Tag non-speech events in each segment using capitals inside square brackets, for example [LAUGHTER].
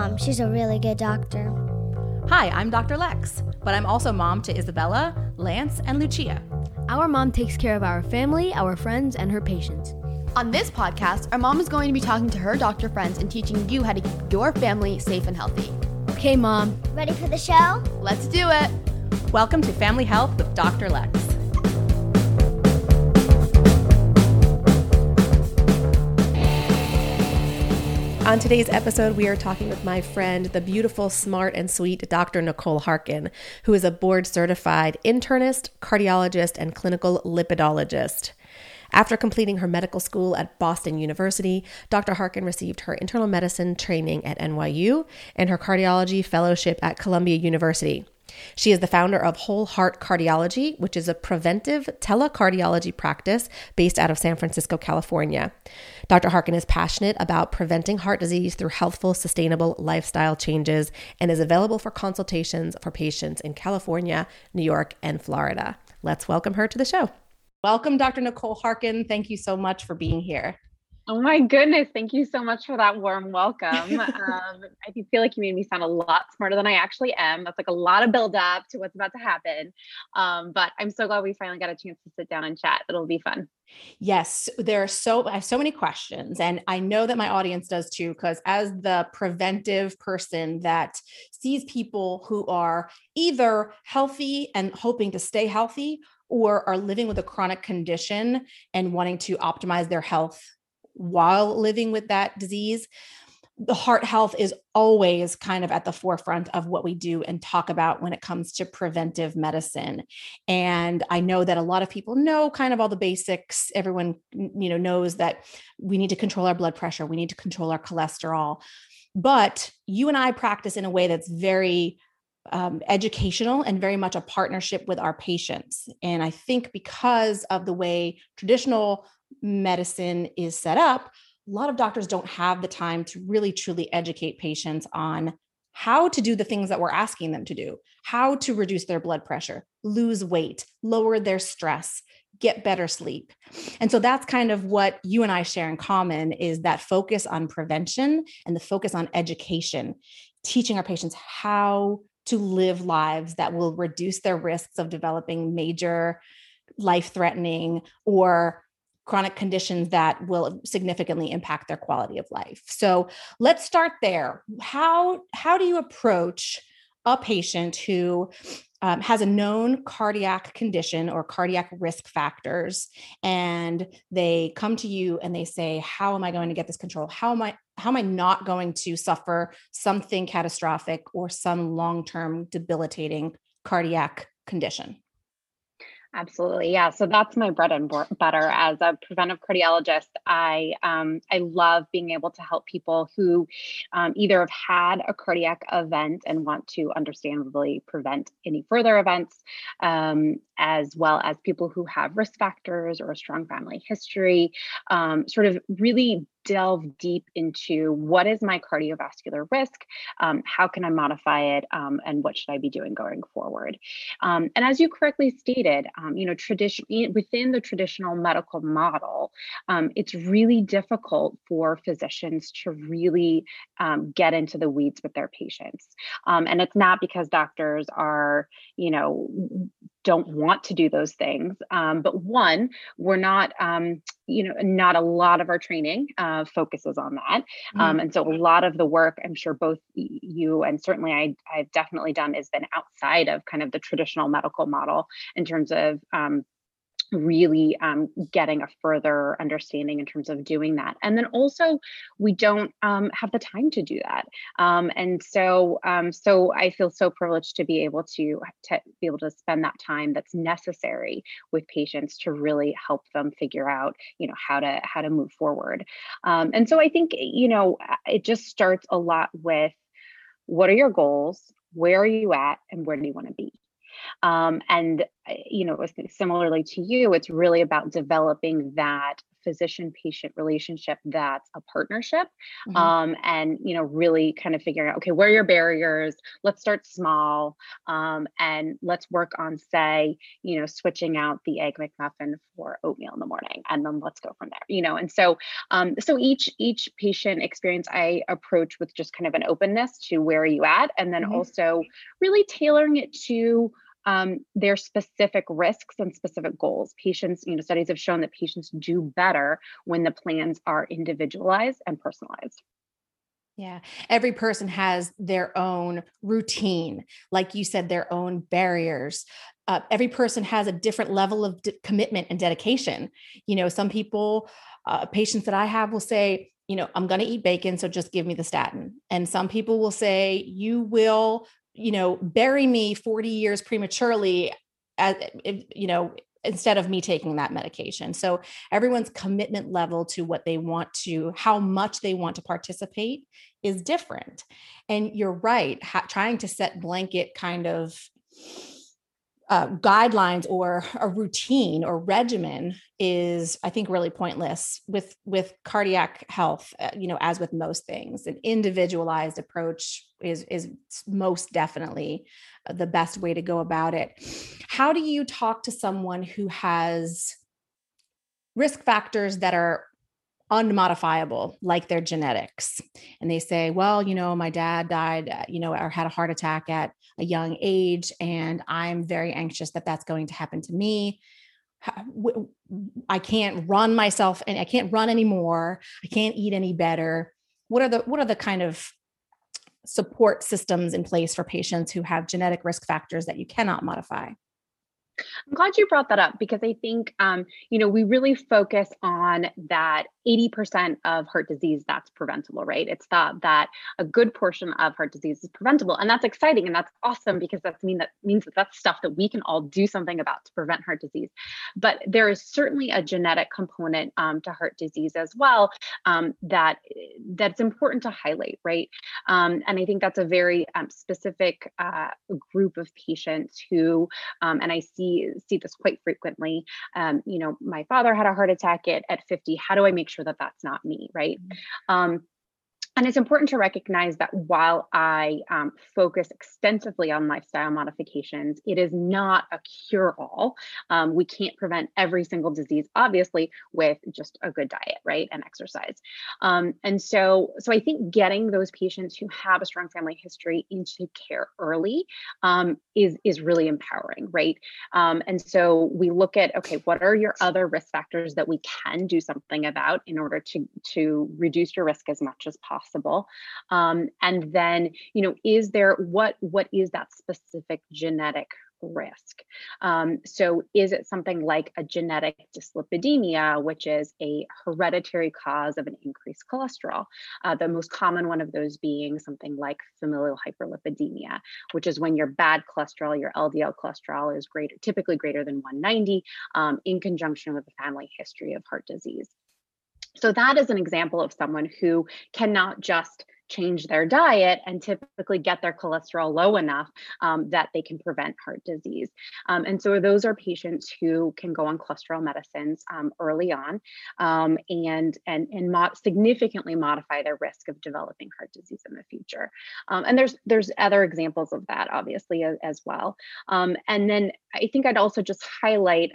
mom. She's a really good doctor. Hi, I'm Dr. Lex, but I'm also mom to Isabella, Lance, and Lucia. Our mom takes care of our family, our friends, and her patients. On this podcast, our mom is going to be talking to her doctor friends and teaching you how to keep your family safe and healthy. Okay, mom. Ready for the show? Let's do it. Welcome to Family Health with Dr. Lex. On today's episode, we are talking with my friend, the beautiful, smart, and sweet Dr. Nicole Harkin, who is a board certified internist, cardiologist, and clinical lipidologist. After completing her medical school at Boston University, Dr. Harkin received her internal medicine training at NYU and her cardiology fellowship at Columbia University. She is the founder of Whole Heart Cardiology, which is a preventive telecardiology practice based out of San Francisco, California. Dr. Harkin is passionate about preventing heart disease through healthful, sustainable lifestyle changes and is available for consultations for patients in California, New York, and Florida. Let's welcome her to the show. Welcome, Dr. Nicole Harkin. Thank you so much for being here. Oh my goodness. Thank you so much for that warm welcome. [LAUGHS] um, I feel like you made me sound a lot smarter than I actually am. That's like a lot of build up to what's about to happen. Um, but I'm so glad we finally got a chance to sit down and chat. It'll be fun. Yes, there are so I have so many questions and I know that my audience does too because as the preventive person that sees people who are either healthy and hoping to stay healthy or are living with a chronic condition and wanting to optimize their health while living with that disease the heart health is always kind of at the forefront of what we do and talk about when it comes to preventive medicine. And i know that a lot of people know kind of all the basics. Everyone you know knows that we need to control our blood pressure. We need to control our cholesterol. But you and i practice in a way that's very um, educational and very much a partnership with our patients. And i think because of the way traditional medicine is set up, a lot of doctors don't have the time to really truly educate patients on how to do the things that we're asking them to do, how to reduce their blood pressure, lose weight, lower their stress, get better sleep. And so that's kind of what you and I share in common is that focus on prevention and the focus on education, teaching our patients how to live lives that will reduce their risks of developing major life threatening or chronic conditions that will significantly impact their quality of life. So let's start there. How how do you approach a patient who um, has a known cardiac condition or cardiac risk factors and they come to you and they say how am i going to get this control how am i how am i not going to suffer something catastrophic or some long-term debilitating cardiac condition Absolutely. Yeah. So that's my bread and butter as a preventive cardiologist. I um, I love being able to help people who um, either have had a cardiac event and want to understandably prevent any further events, um, as well as people who have risk factors or a strong family history, um, sort of really delve deep into what is my cardiovascular risk, um, how can I modify it, um, and what should I be doing going forward. Um, and as you correctly stated, um, you know, within the traditional medical model, um, it's really difficult for physicians to really um, get into the weeds with their patients. and it's not because doctors are, you know, don't want to do those things. Um, but one, we're not, um, you know, not a lot of our training uh, focuses on that. Um, mm. and so a lot of the work, I'm sure both you and certainly I, I've definitely done has been outside of kind of the traditional medical model in terms of um, really um, getting a further understanding in terms of doing that. And then also, we don't um, have the time to do that. Um, and so, um, so I feel so privileged to be able to, to be able to spend that time that's necessary with patients to really help them figure out, you know, how to how to move forward. Um, and so I think, you know, it just starts a lot with what are your goals, where are you at, and where do you want to be? Um, and you know, similarly to you, it's really about developing that physician patient relationship that's a partnership mm-hmm. um, and you know really kind of figuring out okay where are your barriers let's start small um, and let's work on say you know switching out the egg mcmuffin for oatmeal in the morning and then let's go from there you know and so um, so each each patient experience i approach with just kind of an openness to where are you at and then mm-hmm. also really tailoring it to um, their specific risks and specific goals. Patients, you know, studies have shown that patients do better when the plans are individualized and personalized. Yeah. Every person has their own routine, like you said, their own barriers. Uh, every person has a different level of commitment and dedication. You know, some people, uh, patients that I have will say, you know, I'm going to eat bacon, so just give me the statin. And some people will say, you will you know, bury me 40 years prematurely, as, you know, instead of me taking that medication. So everyone's commitment level to what they want to, how much they want to participate is different. And you're right, ha- trying to set blanket kind of uh, guidelines or a routine or regimen is i think really pointless with with cardiac health uh, you know as with most things. An individualized approach is is most definitely the best way to go about it. How do you talk to someone who has risk factors that are unmodifiable like their genetics. And they say well you know my dad died uh, you know or had a heart attack at a young age and i'm very anxious that that's going to happen to me. I can't run myself and i can't run anymore. I can't eat any better. What are the what are the kind of support systems in place for patients who have genetic risk factors that you cannot modify? I'm glad you brought that up because I think, um, you know, we really focus on that 80% of heart disease that's preventable, right? It's thought that a good portion of heart disease is preventable. And that's exciting and that's awesome because that's mean that means that that's stuff that we can all do something about to prevent heart disease. But there is certainly a genetic component um, to heart disease as well um, that that's important to highlight, right? Um, and I think that's a very um, specific uh, group of patients who, um, and I see see this quite frequently. you know, my father had a heart attack at, at 50. How do I make sure that that's not me, right? Mm-hmm. Um, and it's important to recognize that while I um, focus extensively on lifestyle modifications, it is not a cure all. Um, we can't prevent every single disease, obviously, with just a good diet, right, and exercise. Um, and so, so I think getting those patients who have a strong family history into care early um, is is really empowering, right? Um, and so we look at okay, what are your other risk factors that we can do something about in order to to reduce your risk as much as possible possible um, and then you know is there what what is that specific genetic risk. Um, so, is it something like a genetic dyslipidemia, which is a hereditary cause of an increased cholesterol? Uh, the most common one of those being something like familial hyperlipidemia, which is when your bad cholesterol, your LDL cholesterol, is greater, typically greater than 190, um, in conjunction with a family history of heart disease. So that is an example of someone who cannot just change their diet and typically get their cholesterol low enough um, that they can prevent heart disease. Um, and so those are patients who can go on cholesterol medicines um, early on um, and and and mo- significantly modify their risk of developing heart disease in the future. Um, and there's there's other examples of that obviously as, as well. Um, and then I think I'd also just highlight,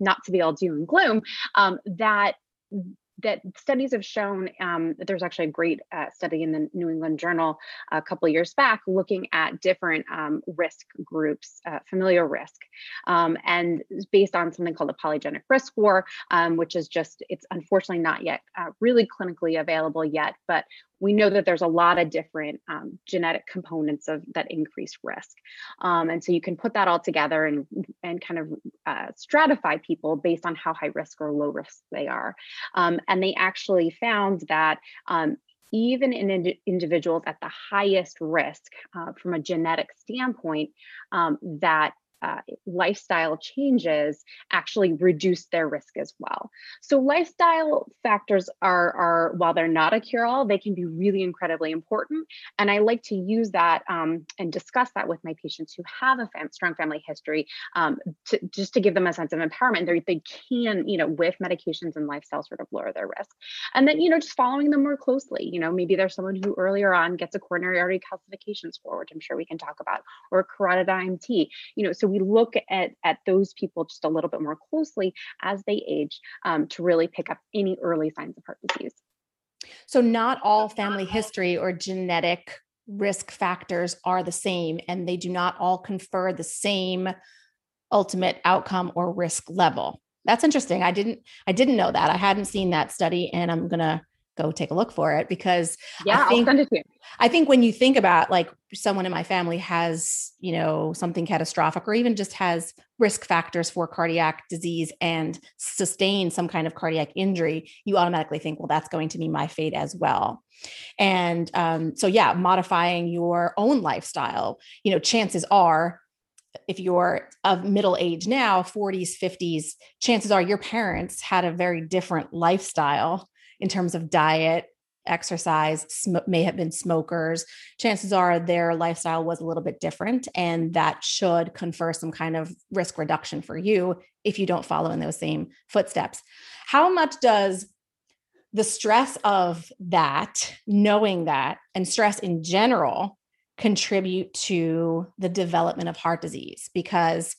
not to be all doom and gloom, that that studies have shown um, that there's actually a great uh, study in the New England Journal a couple years back looking at different um, risk groups, uh, familial risk, um, and based on something called a polygenic risk score, um, which is just, it's unfortunately not yet uh, really clinically available yet, but we know that there's a lot of different um, genetic components of that increased risk. Um, and so you can put that all together and, and kind of uh, stratify people based on how high risk or low risk they are. Um, and they actually found that um, even in ind- individuals at the highest risk uh, from a genetic standpoint, um, that uh, lifestyle changes actually reduce their risk as well. So lifestyle factors are, are while they're not a cure-all, they can be really incredibly important. And I like to use that um, and discuss that with my patients who have a fam- strong family history, um, to, just to give them a sense of empowerment. They, they can, you know, with medications and lifestyle sort of lower their risk. And then, you know, just following them more closely. You know, maybe there's someone who earlier on gets a coronary artery calcification score, which I'm sure we can talk about, or carotid IMT. You know, so we look at, at those people just a little bit more closely as they age um, to really pick up any early signs of heart disease. So, not all family history or genetic risk factors are the same, and they do not all confer the same ultimate outcome or risk level. That's interesting. I didn't I didn't know that. I hadn't seen that study and I'm going to go take a look for it because yeah, I think, I'll send it to you. I think when you think about like someone in my family has, you know, something catastrophic or even just has risk factors for cardiac disease and sustain some kind of cardiac injury, you automatically think, well, that's going to be my fate as well. And um, so, yeah, modifying your own lifestyle, you know, chances are if you're of middle age now 40s 50s chances are your parents had a very different lifestyle in terms of diet, exercise, sm- may have been smokers. Chances are their lifestyle was a little bit different, and that should confer some kind of risk reduction for you if you don't follow in those same footsteps. How much does the stress of that, knowing that, and stress in general contribute to the development of heart disease because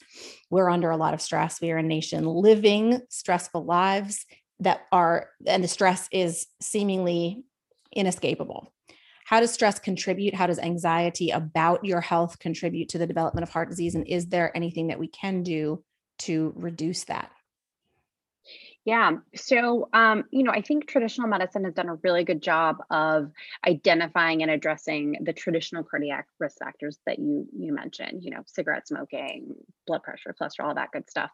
we're under a lot of stress. We are a nation living stressful lives that are and the stress is seemingly inescapable. How does stress contribute? How does anxiety about your health contribute to the development of heart disease? And is there anything that we can do to reduce that yeah. So, um, you know, I think traditional medicine has done a really good job of identifying and addressing the traditional cardiac risk factors that you you mentioned. You know, cigarette smoking, blood pressure, cholesterol, all that good stuff.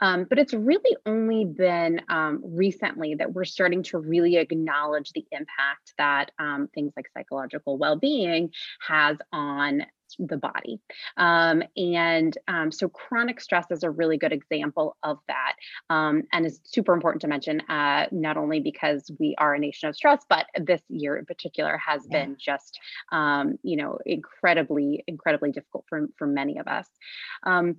Um, but it's really only been um, recently that we're starting to really acknowledge the impact that um, things like psychological well-being has on the body. Um, and um, so chronic stress is a really good example of that. Um, and it's super important to mention, uh, not only because we are a nation of stress, but this year in particular has yeah. been just, um, you know, incredibly, incredibly difficult for, for many of us. Um,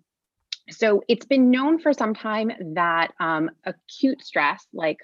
so it's been known for some time that um, acute stress, like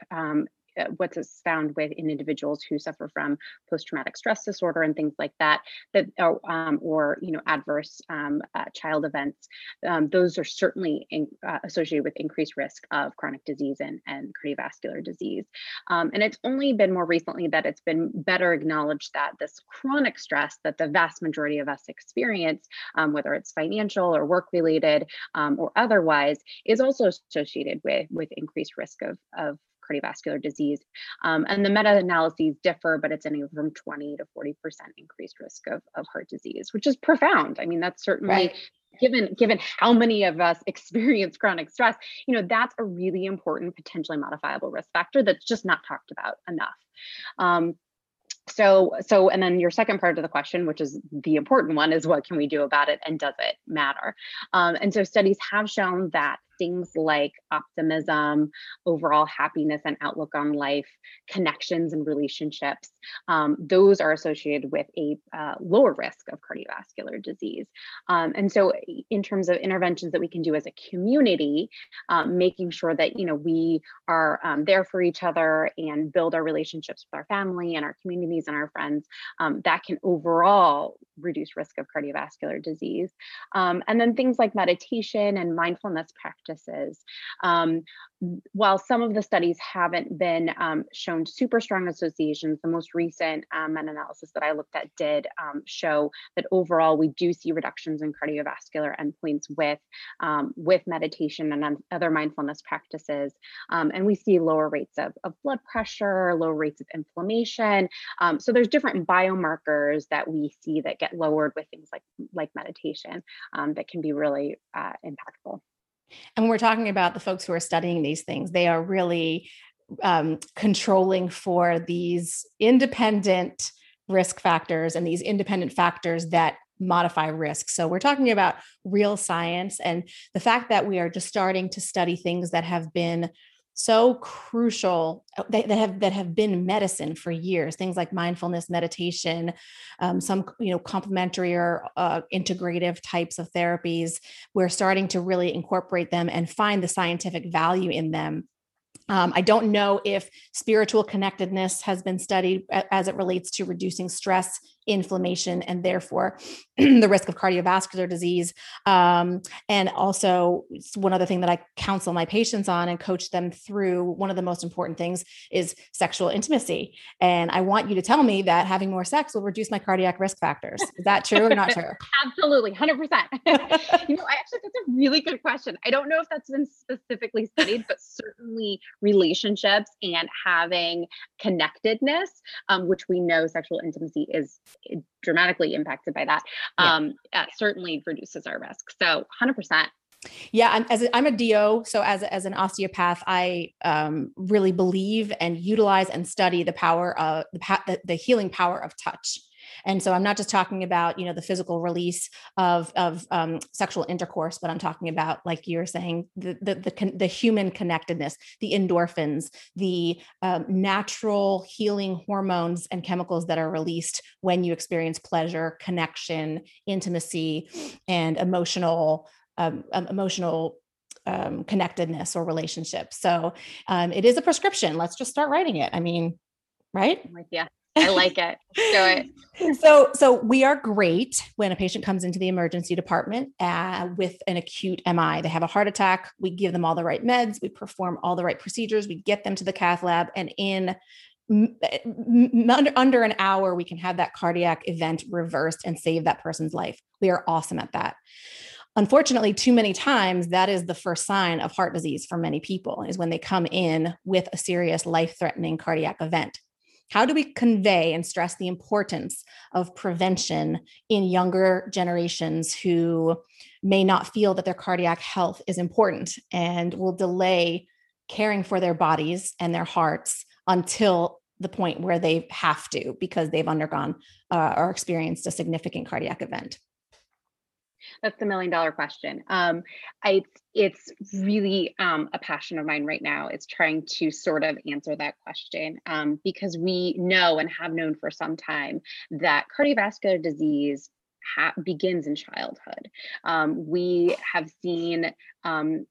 uh, what's found with in individuals who suffer from post-traumatic stress disorder and things like that that or, um, or you know adverse um, uh, child events um, those are certainly in, uh, associated with increased risk of chronic disease and, and cardiovascular disease. Um, and it's only been more recently that it's been better acknowledged that this chronic stress that the vast majority of us experience um, whether it's financial or work related um, or otherwise is also associated with with increased risk of, of cardiovascular disease. Um, and the meta-analyses differ, but it's anywhere from 20 to 40% increased risk of, of heart disease, which is profound. I mean, that's certainly right. given given how many of us [LAUGHS] experience chronic stress, you know, that's a really important potentially modifiable risk factor that's just not talked about enough. Um, so so and then your second part of the question which is the important one is what can we do about it and does it matter um, and so studies have shown that things like optimism, overall happiness and outlook on life, connections and relationships, um, those are associated with a uh, lower risk of cardiovascular disease. Um, and so, in terms of interventions that we can do as a community, um, making sure that you know we are um, there for each other and build our relationships with our family and our communities and our friends, um, that can overall reduce risk of cardiovascular disease. Um, and then things like meditation and mindfulness practices. Um, while some of the studies haven't been um, shown super strong associations, the most recent um, meta-analysis that I looked at did um, show that overall we do see reductions in cardiovascular endpoints with um, with meditation and other mindfulness practices, um, and we see lower rates of, of blood pressure, lower rates of inflammation. So there's different biomarkers that we see that get lowered with things like like meditation that can be really uh, impactful. And we're talking about the folks who are studying these things, they are really um, controlling for these independent risk factors and these independent factors that modify risk. So we're talking about real science and the fact that we are just starting to study things that have been so crucial uh, that, that, have that have been medicine for years things like mindfulness meditation um, some you know complementary or uh, integrative types of therapies. We're starting to really incorporate them and find the scientific value in them. Um, I don't know if spiritual connectedness has been studied as it relates to reducing stress inflammation and therefore [CLEARS THROAT] the risk of cardiovascular disease. Um, and also, one other thing that I counsel my patients on and coach them through one of the most important things is sexual intimacy. And I want you to tell me that having more sex will reduce my cardiac risk factors. Is that true or not [LAUGHS] true? Absolutely, 100%. [LAUGHS] you know, I actually, that's a really good question. I don't know if that's been specifically studied, but certainly relationships and having connectedness, um, which we know sexual intimacy is dramatically impacted by that, yeah. um, uh, certainly reduces our risk. So 100%. Yeah, I'm as a, I'm a DO, so as as an osteopath, I um, really believe and utilize and study the power of the, the, the healing power of touch. And so I'm not just talking about, you know, the physical release of, of um, sexual intercourse, but I'm talking about, like you're saying, the, the, the, the human connectedness, the endorphins, the um, natural healing hormones and chemicals that are released when you experience pleasure, connection, intimacy, and emotional, um, emotional um, connectedness or relationship. So um, it is a prescription. Let's just start writing it. I mean, right? Yeah. I like it. do it. [LAUGHS] So, so we are great when a patient comes into the emergency department uh, with an acute MI. They have a heart attack. We give them all the right meds. We perform all the right procedures. We get them to the cath lab, and in under, under an hour, we can have that cardiac event reversed and save that person's life. We are awesome at that. Unfortunately, too many times that is the first sign of heart disease for many people is when they come in with a serious life-threatening cardiac event. How do we convey and stress the importance of prevention in younger generations who may not feel that their cardiac health is important and will delay caring for their bodies and their hearts until the point where they have to because they've undergone uh, or experienced a significant cardiac event? That's the million dollar question. Um, I, it's really um, a passion of mine right now. It's trying to sort of answer that question um, because we know and have known for some time that cardiovascular disease ha- begins in childhood. Um, we have seen um,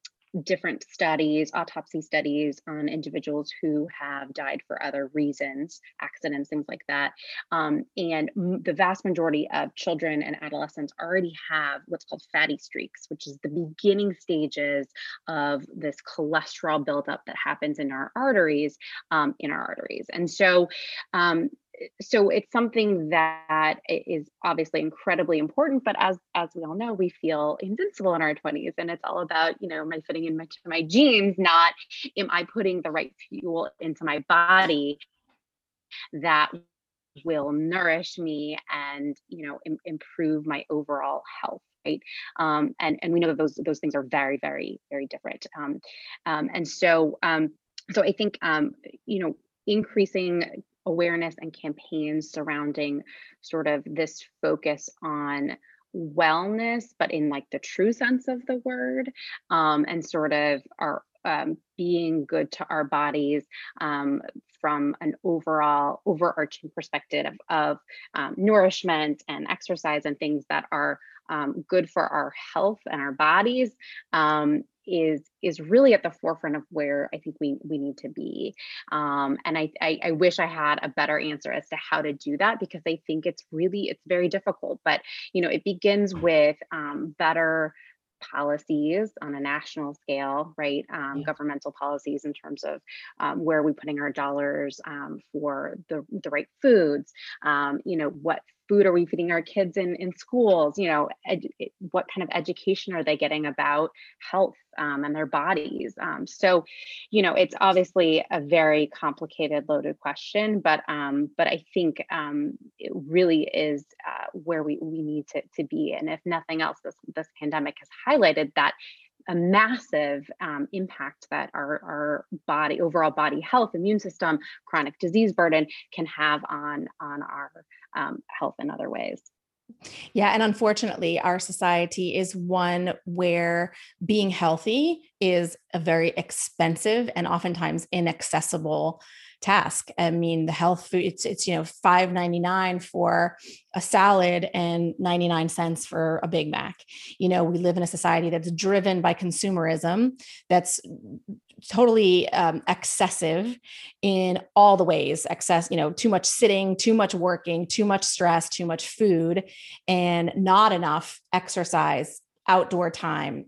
different studies, autopsy studies on individuals who have died for other reasons, accidents, things like that. Um, and the vast majority of children and adolescents already have what's called fatty streaks, which is the beginning stages of this cholesterol buildup that happens in our arteries, um, in our arteries. And so um, so it's something that is obviously incredibly important but as as we all know we feel invincible in our 20s and it's all about you know am i fitting in my, my jeans not am i putting the right fuel into my body that will nourish me and you know Im- improve my overall health right? Um, and and we know that those those things are very very very different. Um, um, and so um, so i think um, you know increasing awareness and campaigns surrounding sort of this focus on wellness, but in like the true sense of the word, um, and sort of our um, being good to our bodies um, from an overall overarching perspective of, of um, nourishment and exercise and things that are um, good for our health and our bodies um, is is really at the forefront of where I think we we need to be. Um, and I, I, I wish I had a better answer as to how to do that because I think it's really it's very difficult. But you know, it begins with um, better policies on a national scale, right? Um, yeah. Governmental policies in terms of um, where are we putting our dollars um, for the, the right foods, um, you know, what food are we feeding our kids in in schools? You know ed, what kind of education are they getting about health um, and their bodies? Um, so you know it's obviously a very complicated loaded question but um, but i think um, it really is uh, where we, we need to, to be. And if nothing else this this pandemic has highlighted that a massive um, impact that our, our body overall body health immune system chronic disease burden can have on on our um, health in other ways Yeah. And unfortunately, our society is one where being healthy is a very expensive and oftentimes inaccessible task. I mean, the health food, it's it's you know, five ninety nine for a salad and 99 cents for a Big Mac. You know, we live in a society that's driven by consumerism, that's totally um, excessive in all the ways excess you know too much sitting too much working too much stress too much food and not enough exercise outdoor time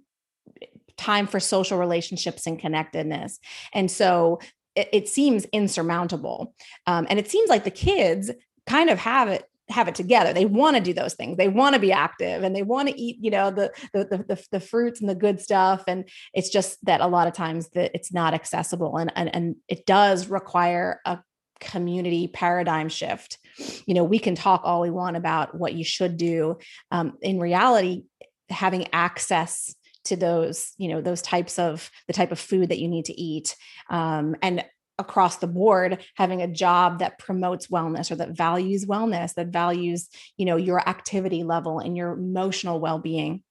time for social relationships and connectedness. And so it, it seems insurmountable. Um, and it seems like the kids kind of have it have it together. They want to do those things. They want to be active and they want to eat, you know, the, the the the, fruits and the good stuff. And it's just that a lot of times that it's not accessible and and, and it does require a community paradigm shift. You know, we can talk all we want about what you should do. Um, in reality, having access to those you know those types of the type of food that you need to eat um, and across the board having a job that promotes wellness or that values wellness that values you know your activity level and your emotional well-being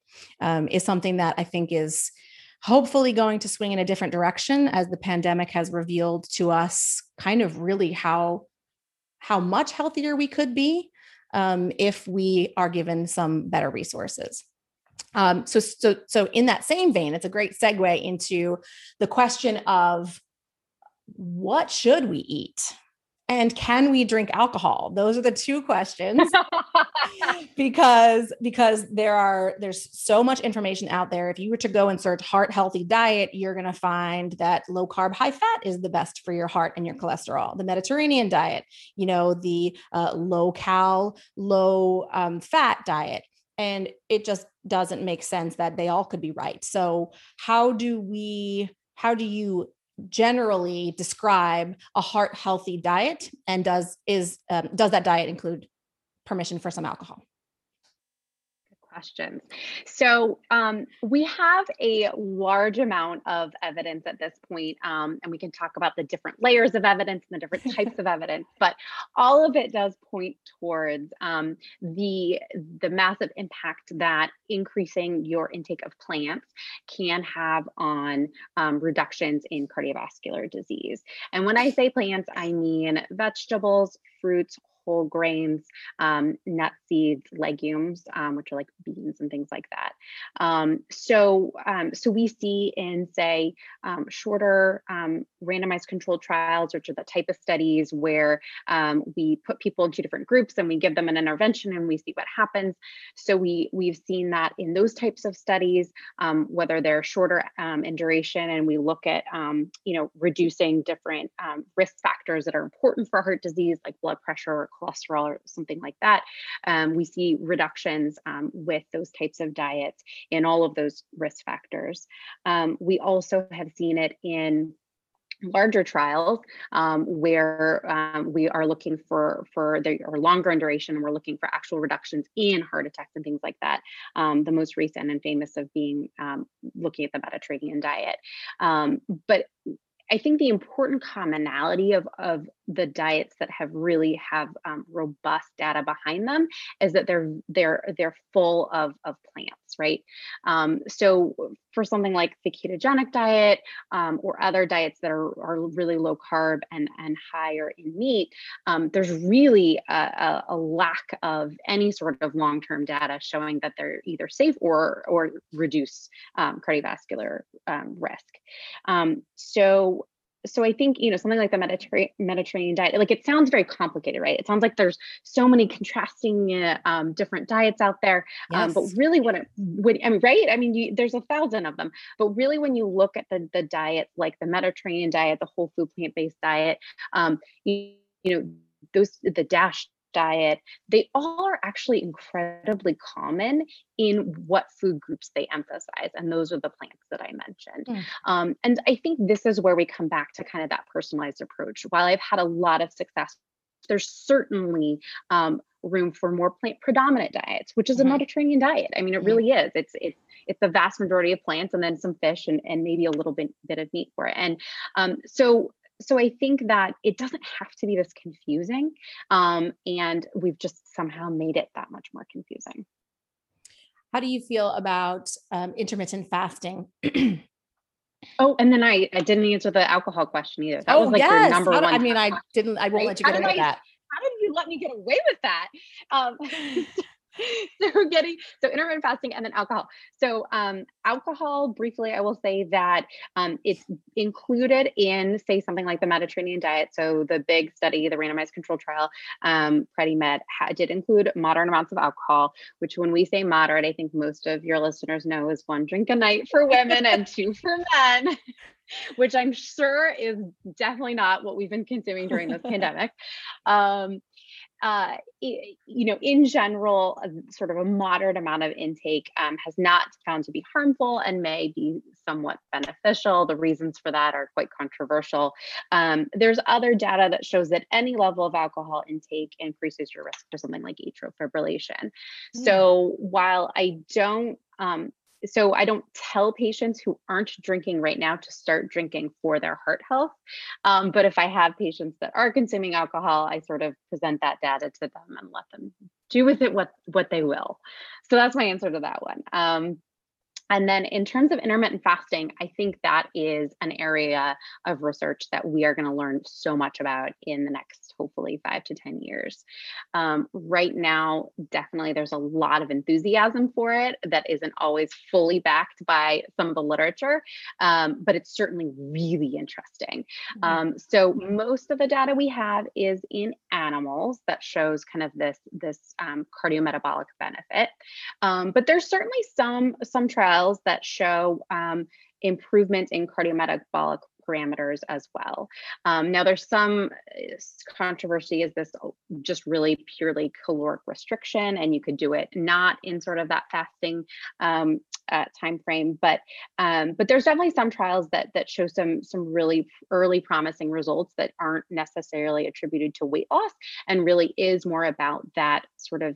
um, is something that i think is hopefully going to swing in a different direction as the pandemic has revealed to us kind of really how how much healthier we could be um, if we are given some better resources. Um, so so so in that same vein it's a great segue into the question of what should we eat? And can we drink alcohol? Those are the two questions. [LAUGHS] because because there are there's so much information out there. If you were to go and search heart healthy diet, you're going to find that low carb, high fat is the best for your heart and your cholesterol. The Mediterranean diet, you know, the uh, low cal, low um, fat diet, and it just doesn't make sense that they all could be right. So how do we? How do you generally describe a heart healthy diet and does is um, does that diet include permission for some alcohol questions. So um, we have a large amount of evidence at this point, um, and we can talk about the different layers of evidence and the different [LAUGHS] types of evidence. But all of it does point towards um, the the massive impact that increasing your intake of plants can have on um, reductions in cardiovascular disease. And when I say plants, I mean vegetables, fruits, whole grains, um, nut seeds, legumes, um, which are like beans and things like that. Um, so, um, so we see in say um, shorter um, randomized controlled trials, which are the type of studies where we put people into different groups and we give them an intervention and we see what happens. So we we've seen that in those types of studies, whether they're shorter in duration, and we look at you know reducing different risk factors that are important for heart disease, like blood pressure cholesterol or something like that, um, we see reductions um, with those types of diets in all of those risk factors. Um, we also have seen it in larger trials um, where um, we are looking for for the or longer in duration and we're looking for actual reductions in heart attacks and things like that um, the most recent and famous of being um, looking at the mediterranean diet um, but I think the important commonality of, of the diets that have really have um, robust data behind them is that they're they're they're full of of plants, right? Um, so for something like the ketogenic diet um, or other diets that are, are really low carb and and higher in meat, um, there's really a, a, a, lack of any sort of long term data showing that they're either safe or or reduce um, cardiovascular um, risk. so so I think you know something like the Mediterranean Mediterranean diet, like it sounds very complicated, right? It sounds like there's so many contrasting uh, um, different diets out there, yes. um, but really, what it would I mean, right? I mean, you, there's a thousand of them, but really, when you look at the the diets like the Mediterranean diet, the whole food plant based diet, um, you, you know those the DASH diet, they all are actually incredibly common in what food groups they emphasize. And those are the plants that I mentioned. Mm. Um, and I think this is where we come back to kind of that personalized approach. While I've had a lot of success, there's certainly um, room for more plant predominant diets, which is mm-hmm. a Mediterranean diet. I mean, it really is. It's it's it's the vast majority of plants and then some fish and, and maybe a little bit, bit of meat for it. And um, so so I think that it doesn't have to be this confusing. Um, and we've just somehow made it that much more confusing. How do you feel about um, intermittent fasting? [CLEARS THROAT] oh, and then I, I didn't answer the alcohol question either. That oh, was like yes. your number one. I mean, I didn't, I won't right? let you get away with that. How did you let me get away with that? Um, [LAUGHS] [LAUGHS] so we're getting so intermittent fasting and then alcohol. So um, alcohol briefly i will say that um, it's included in say something like the mediterranean diet. So the big study the randomized control trial um, med did include moderate amounts of alcohol which when we say moderate i think most of your listeners know is one drink a night for women and two [LAUGHS] for men [LAUGHS] which i'm sure is definitely not what we've been consuming during this pandemic. Um, uh, you know, in general, a, sort of a moderate amount of intake um, has not found to be harmful and may be somewhat beneficial. The reasons for that are quite controversial. Um, there's other data that shows that any level of alcohol intake increases your risk for something like atrial fibrillation. Mm. So while I don't um, so I don't tell patients who aren't drinking right now to start drinking for their heart health. Um, but if I have patients that are consuming alcohol, I sort of present that data to them and let them do with it what what they will. So that's my answer to that one. Um, and then in terms of intermittent fasting, I think that is an area of research that we are going to learn so much about in the next, hopefully, five to 10 years. Um, right now, definitely there's a lot of enthusiasm for it that isn't always fully backed by some of the literature, um, but it's certainly really interesting. Mm-hmm. Um, so most of the data we have is in animals that shows kind of this, this um, cardiometabolic benefit. Um, but there's certainly some, some trials trials that show um, improvement in cardiometabolic parameters as well. Um, now, there's some uh, controversy is this just really purely caloric restriction, and you could do it not in sort of that fasting um, uh, time frame, but um, but there's definitely some trials that that show some some really early promising results that aren't necessarily attributed to weight loss, and really is more about that sort of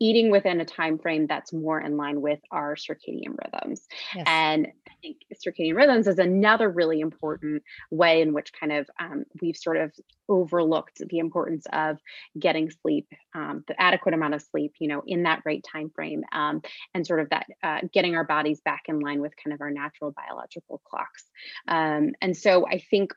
eating within a time frame that's more in line with our circadian rhythms yes. and i think circadian rhythms is another really important way in which kind of um, we've sort of overlooked the importance of getting sleep um, the adequate amount of sleep you know in that right time frame um, and sort of that uh, getting our bodies back in line with kind of our natural biological clocks. Um, and so i think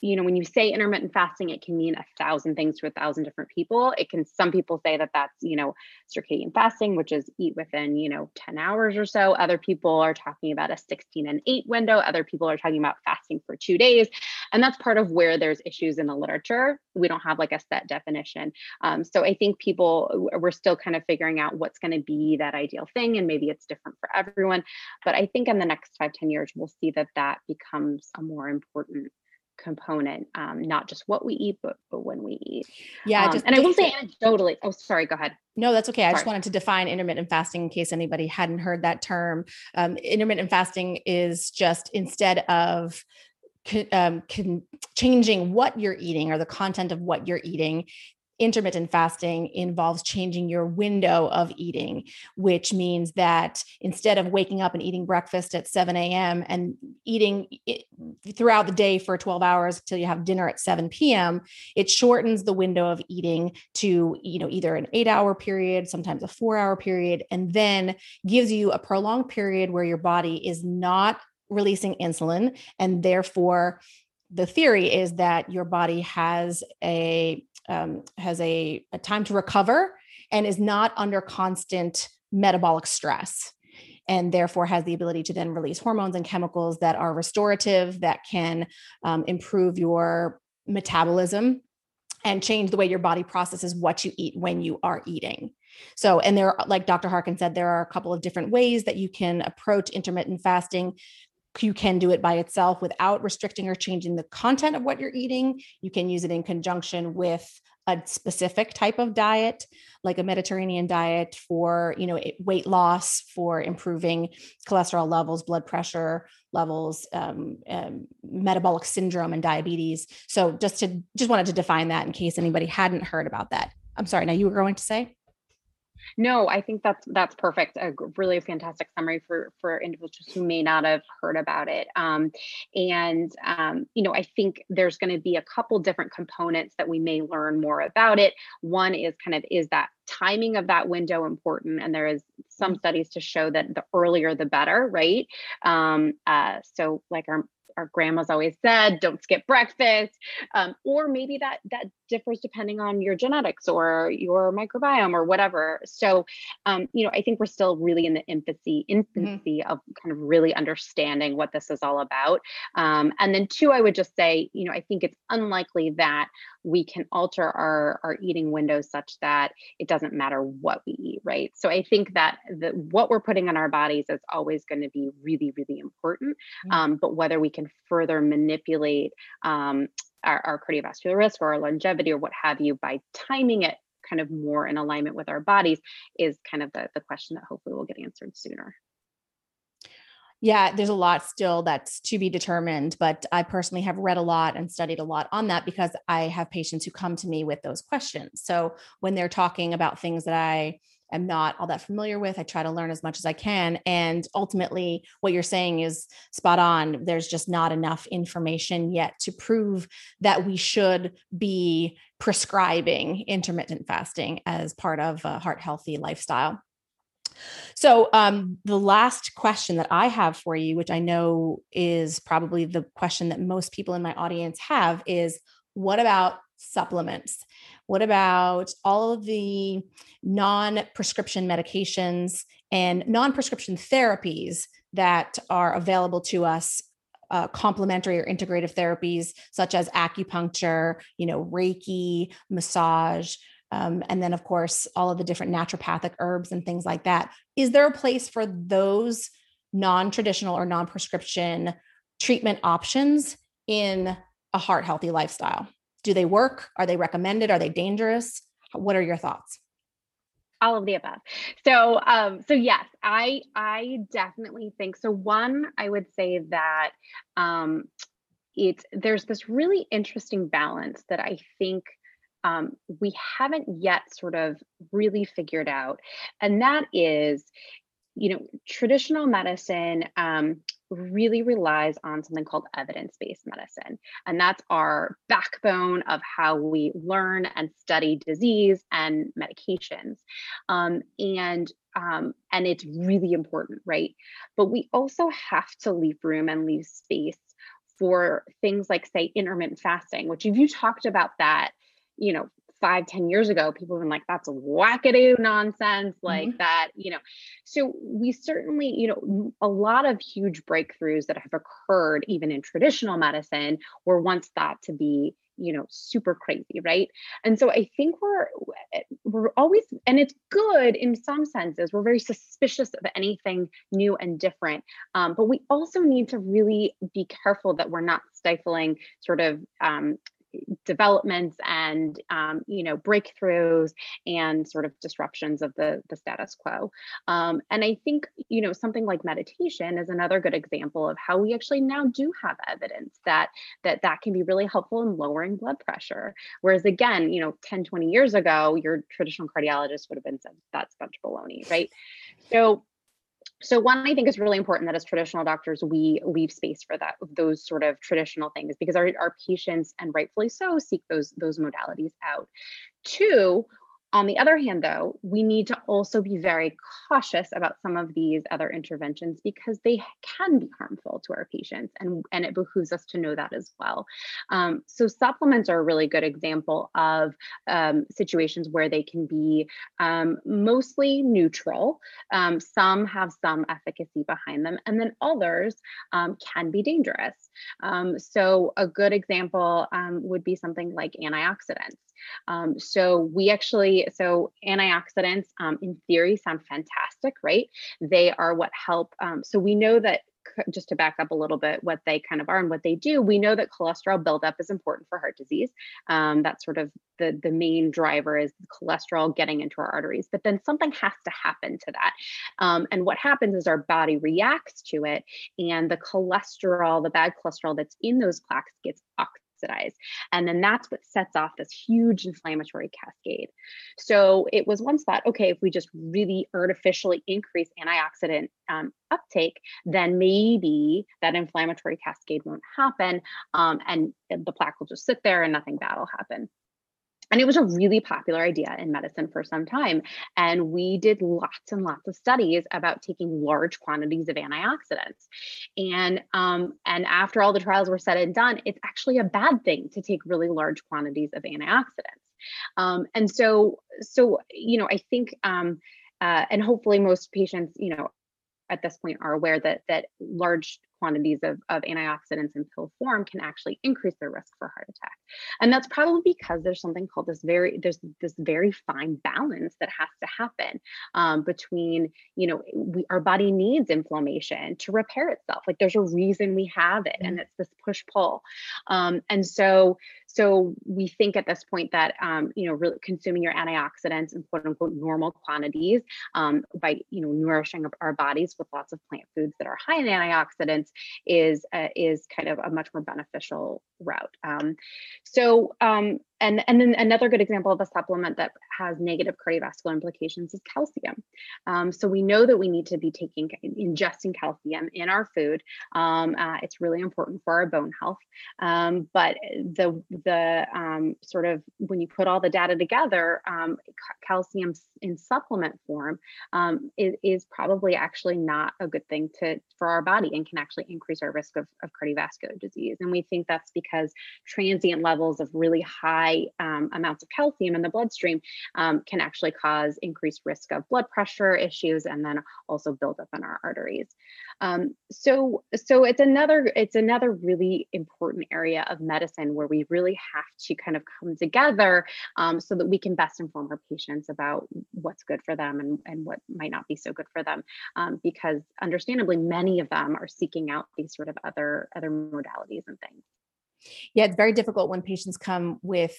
you know when you say intermittent fasting it can mean a thousand things to a thousand different people. It can some people say that that's you know circadian fasting which is eat within you know 10 hours or so. Other people are talking about a 16 and 8 window. Other people are talking about fasting for two days. And that's part of where there's issues in the literature we don't have like a set definition um, so i think people we're still kind of figuring out what's going to be that ideal thing and maybe it's different for everyone but i think in the next five ten years we'll see that that becomes a more important component, um, not just what we eat, but, but when we eat. Yeah. Um, just, and I will say anecdotally, oh, sorry, go ahead. No, that's okay. I just wanted to define intermittent fasting in case anybody hadn't heard that term. Um, intermittent fasting is just instead of um, changing what you're eating or the content of what you're eating intermittent fasting involves changing your window of eating, which means that instead of waking up and eating breakfast at 7 a.m. and eating throughout the day for 12 hours until you have dinner at 7 p.m., it shortens the window of eating to, you know, either an eight hour period, sometimes a four hour period, and then gives you a prolonged period where your body is not releasing insulin and therefore the theory is that your body has a um, has a, a time to recover and is not under constant metabolic stress and therefore has the ability to then release hormones and chemicals that are restorative that can um, improve your metabolism and change the way your body processes what you eat when you are eating. So and there like dr harkin said there are a couple of different ways that you can approach intermittent fasting you can do it by itself without restricting or changing the content of what you're eating. You can use it in conjunction with a specific type of diet like a mediterranean diet for you know weight loss for improving cholesterol levels blood pressure levels um, um, metabolic syndrome and diabetes. So just to just wanted to define that in case anybody hadn't heard about that. I'm sorry now you were going to say No, I think that's that's perfect. A really fantastic summary for for individuals who may not have heard about it. Um, and um, you know, I think there's going to be a couple different components that we may learn more about it. One is kind of is that timing of that window important and there is some mm-hmm. studies to show that the earlier the better right um, uh, so like our our grandmas always said don't skip breakfast um, or maybe that that differs depending on your genetics or your microbiome or whatever so um, you know i think we're still really in the infancy mm-hmm. infancy mm-hmm. of kind of really understanding what this is all about um, and then two i would just say you know i think it's unlikely that we can alter our our eating windows such that it doesn't matter what we eat right so i think that the what we're putting in our bodies is always going to be really really important mm-hmm. um, but whether we can further manipulate um, our, our cardiovascular risk or our longevity or what have you by timing it kind of more in alignment with our bodies is kind of the, the question that hopefully will get answered sooner. Yeah, there's a lot still that's to be determined, but I personally have read a lot and studied a lot on that because I have patients who come to me with those questions. So when they're talking about things that I am not all that familiar with. I try to learn as much as I can. And ultimately, what you're saying is spot on. There's just not enough information yet to prove that we should be prescribing intermittent fasting as part of a heart healthy lifestyle. So, um, the last question that I have for you, which I know is probably the question that most people in my audience have, is what about supplements? What about all of the non prescription medications and non prescription therapies that are available to us? Uh, complementary or integrative therapies such as acupuncture, you know, Reiki, massage, um, and then of course all of the different naturopathic herbs and things like that. Is there a place for those non-traditional or non-prescription treatment options in a heart healthy lifestyle? Do they work? Are they recommended? Are they dangerous? What are your thoughts? all of the above so um so yes i i definitely think so one i would say that um it's there's this really interesting balance that i think um, we haven't yet sort of really figured out and that is you know traditional medicine um, really relies on something called evidence based medicine. And that's our backbone of how we learn and study disease and medications. Um, and um, and it's really important, right? But we also have to leave room and leave space for things like, say, intermittent fasting, which if you talked about that, you know, five, ten years ago, people have been like, that's wackadoo nonsense, like mm-hmm. that, you know. So we certainly, you know, a lot of huge breakthroughs that have occurred even in traditional medicine were once thought to be you know super crazy right and so i think we're we're always and it's good in some senses we're very suspicious of anything new and different um, but we also need to really be careful that we're not stifling sort of um, developments and um, you know breakthroughs and sort of disruptions of the the status quo. Um, and i think you know something like meditation is another good example of how we actually now do have evidence that that that can be really helpful in lowering blood pressure. Whereas again you know 10 20 years ago your traditional cardiologist would have been said that's bunch of baloney right? So so one i think is really important that as traditional doctors we leave space for that those sort of traditional things because our, our patients and rightfully so seek those those modalities out. Two on the other hand, though, we need to also be very cautious about some of these other interventions because they can be harmful to our patients, and, and it behooves us to know that as well. Um, so, supplements are a really good example of um, situations where they can be um, mostly neutral. Um, some have some efficacy behind them, and then others um, can be dangerous. Um, so, a good example would be something like antioxidants. Um, so we actually, so antioxidants um, in theory sound fantastic, right? They are what help. Um, so we know that just to back up a little bit what they kind of are and what they do we know that cholesterol buildup is important for heart disease um, that's sort of the the main driver is cholesterol getting into our arteries but then something has to happen to that um, and what happens is our body reacts to it and the cholesterol the bad cholesterol that's in those plaques gets And then that's what sets off this huge inflammatory cascade. So it was once thought, okay, if we just really artificially increase antioxidant um, uptake, then maybe that inflammatory cascade won't happen um, and the plaque will just sit there and nothing bad will happen. And it was a really popular idea in medicine for some time. And we did lots and lots of studies about taking large quantities of antioxidants. And um, and after all the trials were said and done, it's actually a bad thing to take really large quantities of antioxidants. Um, and so, so you know, I think, um, uh, and hopefully most patients, you know, at this point are aware that that large quantities of, of antioxidants in pill form can actually increase their risk for heart attack. And that's probably because there's something called this very, there's this very fine balance that has to happen um, between, you know, we, our body needs inflammation to repair itself. Like there's a reason we have it and it's this push pull. Um, and so, so we think at this point that um, you know really consuming your antioxidants in quote unquote normal quantities um, by you know nourishing our bodies with lots of plant foods that are high in antioxidants is uh, is kind of a much more beneficial route. Um, so um, and and then another good example of a supplement that has negative cardiovascular implications is calcium. Um, so we know that we need to be taking ingesting calcium in our food. Um, uh, it's really important for our bone health. Um, but the the um, sort of when you put all the data together, um, calcium in supplement form um, is, is, probably actually not a good thing to for our body and can actually increase our risk of, of cardiovascular disease. And we think that's because transient levels of really high high um, amounts of calcium in the bloodstream um, can actually cause increased risk of blood pressure issues and then also build up in our arteries. Um, so, so it's another it's another really important area of medicine where we really have to kind of come together um, so that we can best inform our patients about what's good for them and, and what might not be so good for them. Um, because understandably, many of them are seeking out these sort of other other modalities and things. Yeah, it's very difficult when patients come with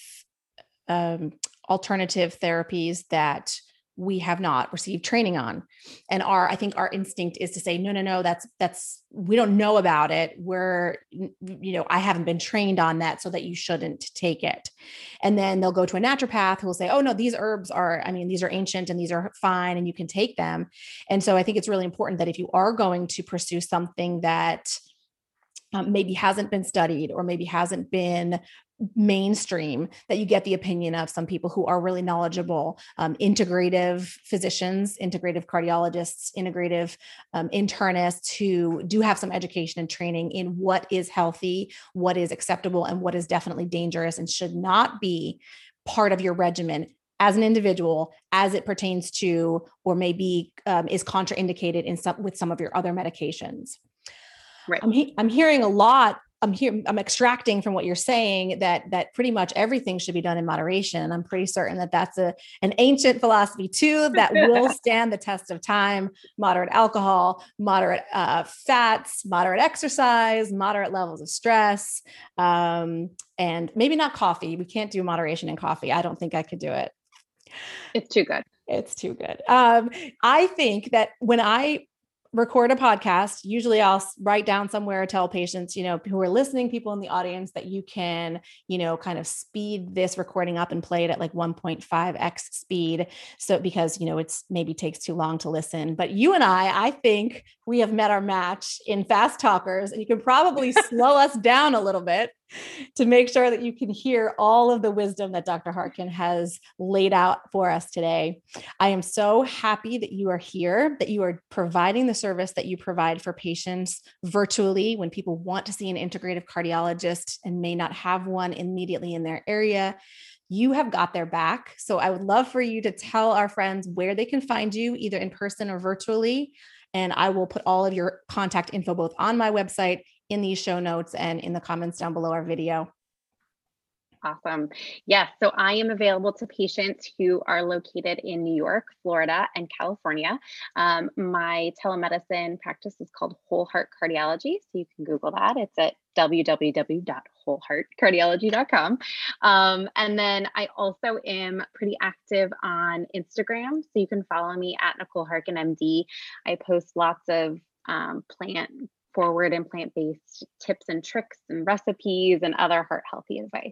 um, alternative therapies that we have not received training on. And our i think our instinct is to say no no no that's that's we don't know about it. We're you know i haven't been trained on that so that you shouldn't take it. And then they'll go to a naturopath who will say oh no these herbs are i mean these are ancient and these are fine and you can take them. And so i think it's really important that if you are going to pursue something that um, maybe hasn't been studied or maybe hasn't been mainstream that you get the opinion of some people who are really knowledgeable um, integrative physicians integrative cardiologists integrative um, internists who do have some education and training in what is healthy what is acceptable and what is definitely dangerous and should not be part of your regimen as an individual as it pertains to or maybe um, is contraindicated in some with some of your other medications Right. I'm he- I'm hearing a lot. I'm here. I'm extracting from what you're saying that that pretty much everything should be done in moderation. I'm pretty certain that that's a an ancient philosophy too that will [LAUGHS] stand the test of time. Moderate alcohol, moderate uh, fats, moderate exercise, moderate levels of stress, um, and maybe not coffee. We can't do moderation in coffee. I don't think I could do it. It's too good. It's too good. Um, I think that when I record a podcast, usually I'll write down somewhere, tell patients, you know, who are listening, people in the audience that you can, you know, kind of speed this recording up and play it at like 1.5x speed. So because, you know, it's maybe takes too long to listen. But you and I, I think we have met our match in fast talkers and you can probably [LAUGHS] slow us down a little bit [LAUGHS] to make sure that you can hear all of the wisdom that Dr. Harkin has laid out for us today. I am so happy that you are here, that you are providing the service that you provide for patients virtually when people want to see an integrative cardiologist and may not have one immediately in their area. You have got their back. So I would love for you to tell our friends where they can find you, either in person or virtually. And I will put all of your contact info both on my website in these show notes and in the comments down below our video. Awesome. Yes. So I am available to patients who are located in New York, Florida, and California. Um, my telemedicine practice is called Whole Heart Cardiology. So you can Google that. It's at www.wholeheartcardiology.com. Um, and then I also am pretty active on Instagram. So you can follow me at Nicole Harkin MD. I post lots of um, plant forward and plant based tips and tricks and recipes and other heart healthy advice.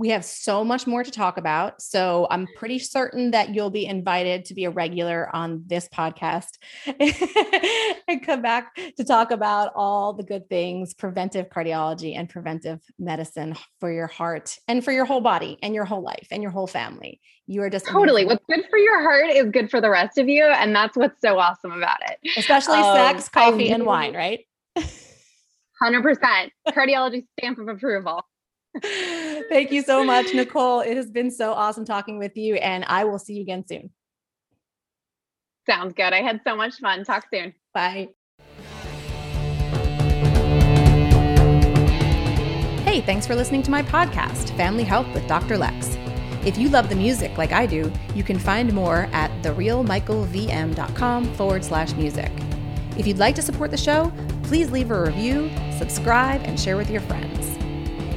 We have so much more to talk about. So I'm pretty certain that you'll be invited to be a regular on this podcast [LAUGHS] and come back to talk about all the good things preventive cardiology and preventive medicine for your heart and for your whole body and your whole life and your whole family. You are just totally amazing. what's good for your heart is good for the rest of you. And that's what's so awesome about it. Especially um, sex, coffee, and wine, right? [LAUGHS] 100% cardiology stamp of approval. [LAUGHS] Thank you so much, Nicole. It has been so awesome talking with you, and I will see you again soon. Sounds good. I had so much fun. Talk soon. Bye. Hey, thanks for listening to my podcast, Family Health with Dr. Lex. If you love the music like I do, you can find more at therealmichaelvm.com forward slash music. If you'd like to support the show, please leave a review, subscribe, and share with your friends.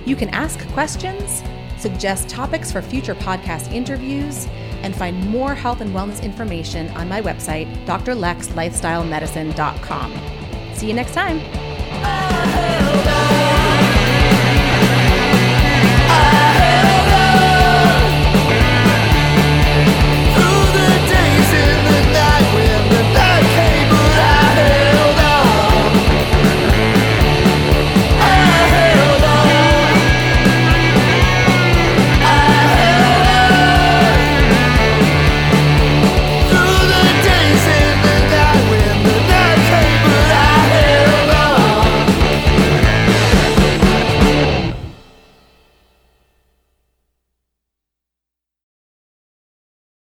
You can ask questions, suggest topics for future podcast interviews, and find more health and wellness information on my website, drlexlifestylemedicine.com. See you next time.